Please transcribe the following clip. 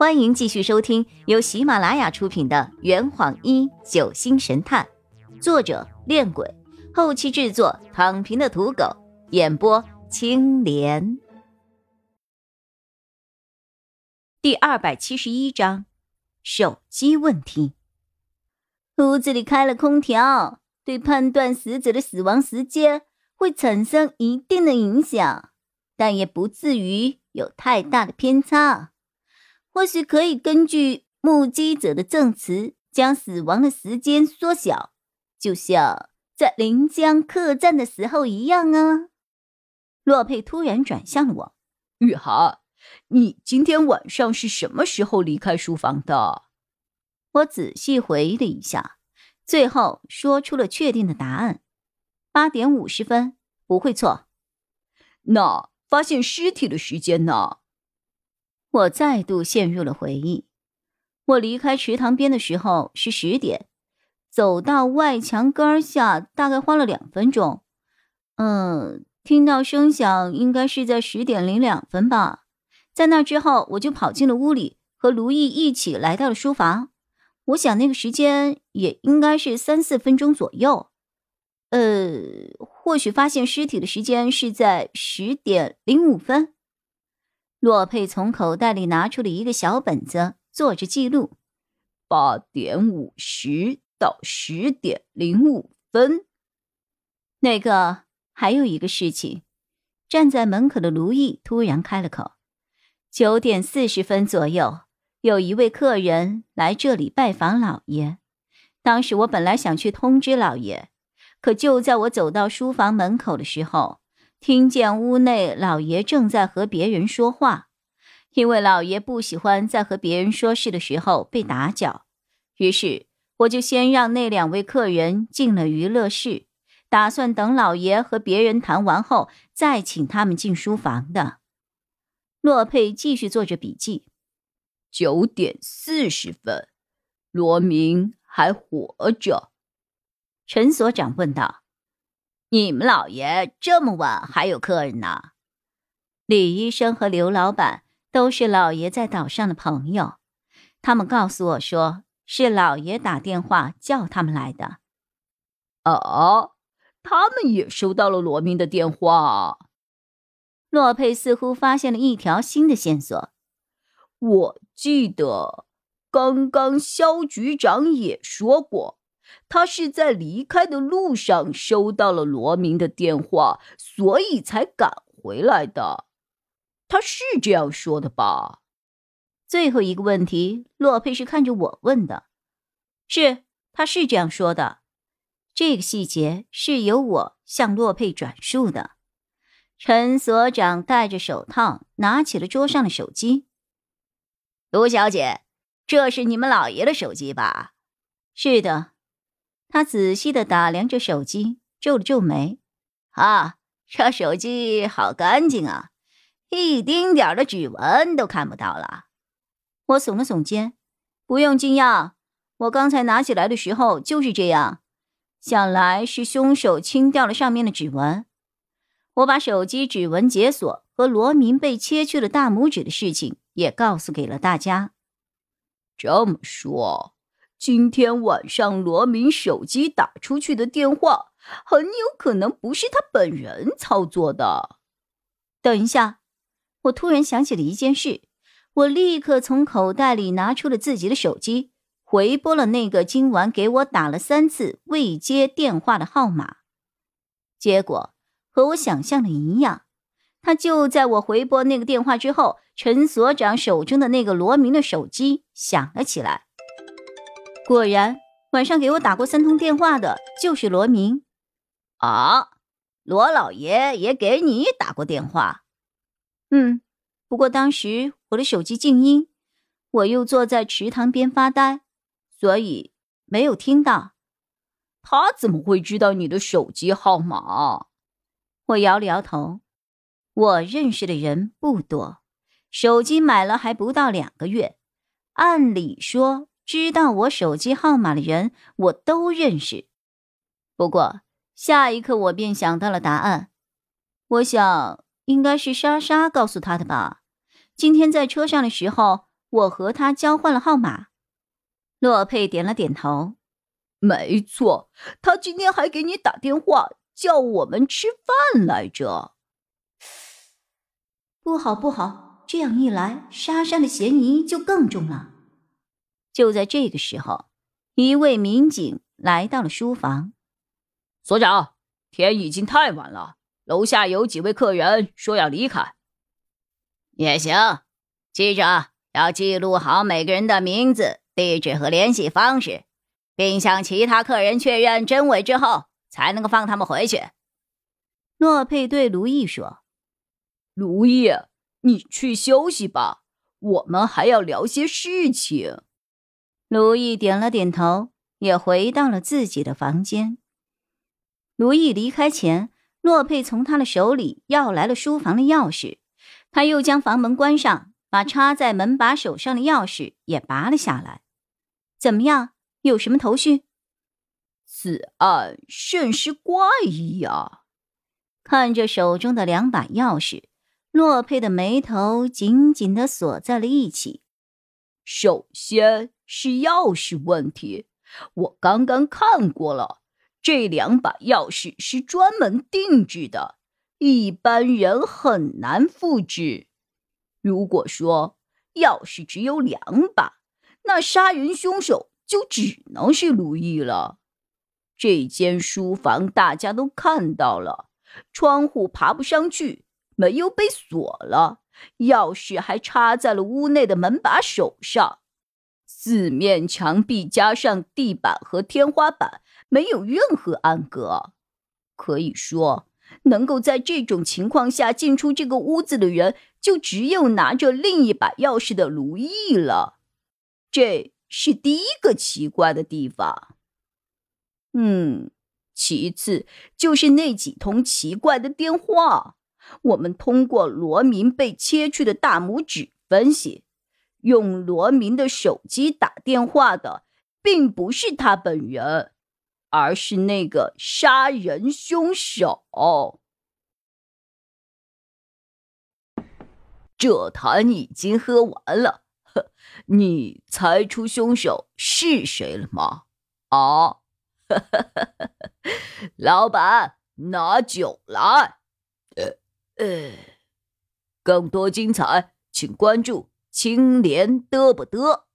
欢迎继续收听由喜马拉雅出品的《圆谎一九星神探》，作者：恋鬼，后期制作：躺平的土狗，演播：青莲。第二百七十一章，手机问题。屋子里开了空调，对判断死者的死亡时间会产生一定的影响，但也不至于有太大的偏差。或许可以根据目击者的证词，将死亡的时间缩小，就像在临江客栈的时候一样啊。洛佩突然转向了我：“雨涵，你今天晚上是什么时候离开书房的？”我仔细回忆了一下，最后说出了确定的答案：八点五十分，不会错。那发现尸体的时间呢？我再度陷入了回忆。我离开池塘边的时候是十点，走到外墙根下大概花了两分钟。嗯，听到声响应该是在十点零两分吧。在那之后，我就跑进了屋里，和卢毅一起来到了书房。我想那个时间也应该是三四分钟左右。呃，或许发现尸体的时间是在十点零五分。洛佩从口袋里拿出了一个小本子，做着记录：八点五十到十点零五分。那个还有一个事情，站在门口的卢毅突然开了口：九点四十分左右，有一位客人来这里拜访老爷。当时我本来想去通知老爷，可就在我走到书房门口的时候。听见屋内老爷正在和别人说话，因为老爷不喜欢在和别人说事的时候被打搅，于是我就先让那两位客人进了娱乐室，打算等老爷和别人谈完后再请他们进书房的。洛佩继续做着笔记。九点四十分，罗明还活着。陈所长问道。你们老爷这么晚还有客人呢？李医生和刘老板都是老爷在岛上的朋友，他们告诉我说是老爷打电话叫他们来的。哦，他们也收到了罗明的电话。洛佩似乎发现了一条新的线索。我记得刚刚肖局长也说过。他是在离开的路上收到了罗明的电话，所以才赶回来的。他是这样说的吧？最后一个问题，洛佩是看着我问的。是，他是这样说的。这个细节是由我向洛佩转述的。陈所长戴着手套，拿起了桌上的手机。卢小姐，这是你们老爷的手机吧？是的。他仔细的打量着手机，皱了皱眉。啊，这手机好干净啊，一丁点的指纹都看不到了。我耸了耸肩，不用惊讶，我刚才拿起来的时候就是这样。想来是凶手清掉了上面的指纹。我把手机指纹解锁和罗明被切去了大拇指的事情也告诉给了大家。这么说。今天晚上罗明手机打出去的电话，很有可能不是他本人操作的。等一下，我突然想起了一件事，我立刻从口袋里拿出了自己的手机，回拨了那个今晚给我打了三次未接电话的号码。结果和我想象的一样，他就在我回拨那个电话之后，陈所长手中的那个罗明的手机响了起来。果然，晚上给我打过三通电话的就是罗明。啊，罗老爷也给你打过电话？嗯，不过当时我的手机静音，我又坐在池塘边发呆，所以没有听到。他怎么会知道你的手机号码？我摇了摇头。我认识的人不多，手机买了还不到两个月，按理说。知道我手机号码的人，我都认识。不过下一刻，我便想到了答案。我想应该是莎莎告诉他的吧。今天在车上的时候，我和他交换了号码。洛佩点了点头，没错，他今天还给你打电话叫我们吃饭来着。不好，不好，这样一来，莎莎的嫌疑就更重了。就在这个时候，一位民警来到了书房。所长，天已经太晚了，楼下有几位客人说要离开。也行，记着要记录好每个人的名字、地址和联系方式，并向其他客人确认真伪之后，才能够放他们回去。诺佩对卢毅说：“卢毅，你去休息吧，我们还要聊些事情。”卢毅点了点头，也回到了自己的房间。卢毅离开前，洛佩从他的手里要来了书房的钥匙。他又将房门关上，把插在门把手上的钥匙也拔了下来。怎么样？有什么头绪？此案甚是怪异啊！看着手中的两把钥匙，洛佩的眉头紧紧的锁在了一起。首先是钥匙问题，我刚刚看过了，这两把钥匙是专门定制的。一般人很难复制。如果说钥匙只有两把，那杀人凶手就只能是如意了。这间书房大家都看到了，窗户爬不上去，门又被锁了，钥匙还插在了屋内的门把手上。四面墙壁加上地板和天花板，没有任何暗格，可以说。能够在这种情况下进出这个屋子的人，就只有拿着另一把钥匙的卢毅了。这是第一个奇怪的地方。嗯，其次就是那几通奇怪的电话。我们通过罗明被切去的大拇指分析，用罗明的手机打电话的，并不是他本人。而是那个杀人凶手。这坛已经喝完了，你猜出凶手是谁了吗？啊，老板，拿酒来。呃呃，更多精彩，请关注青莲得不得。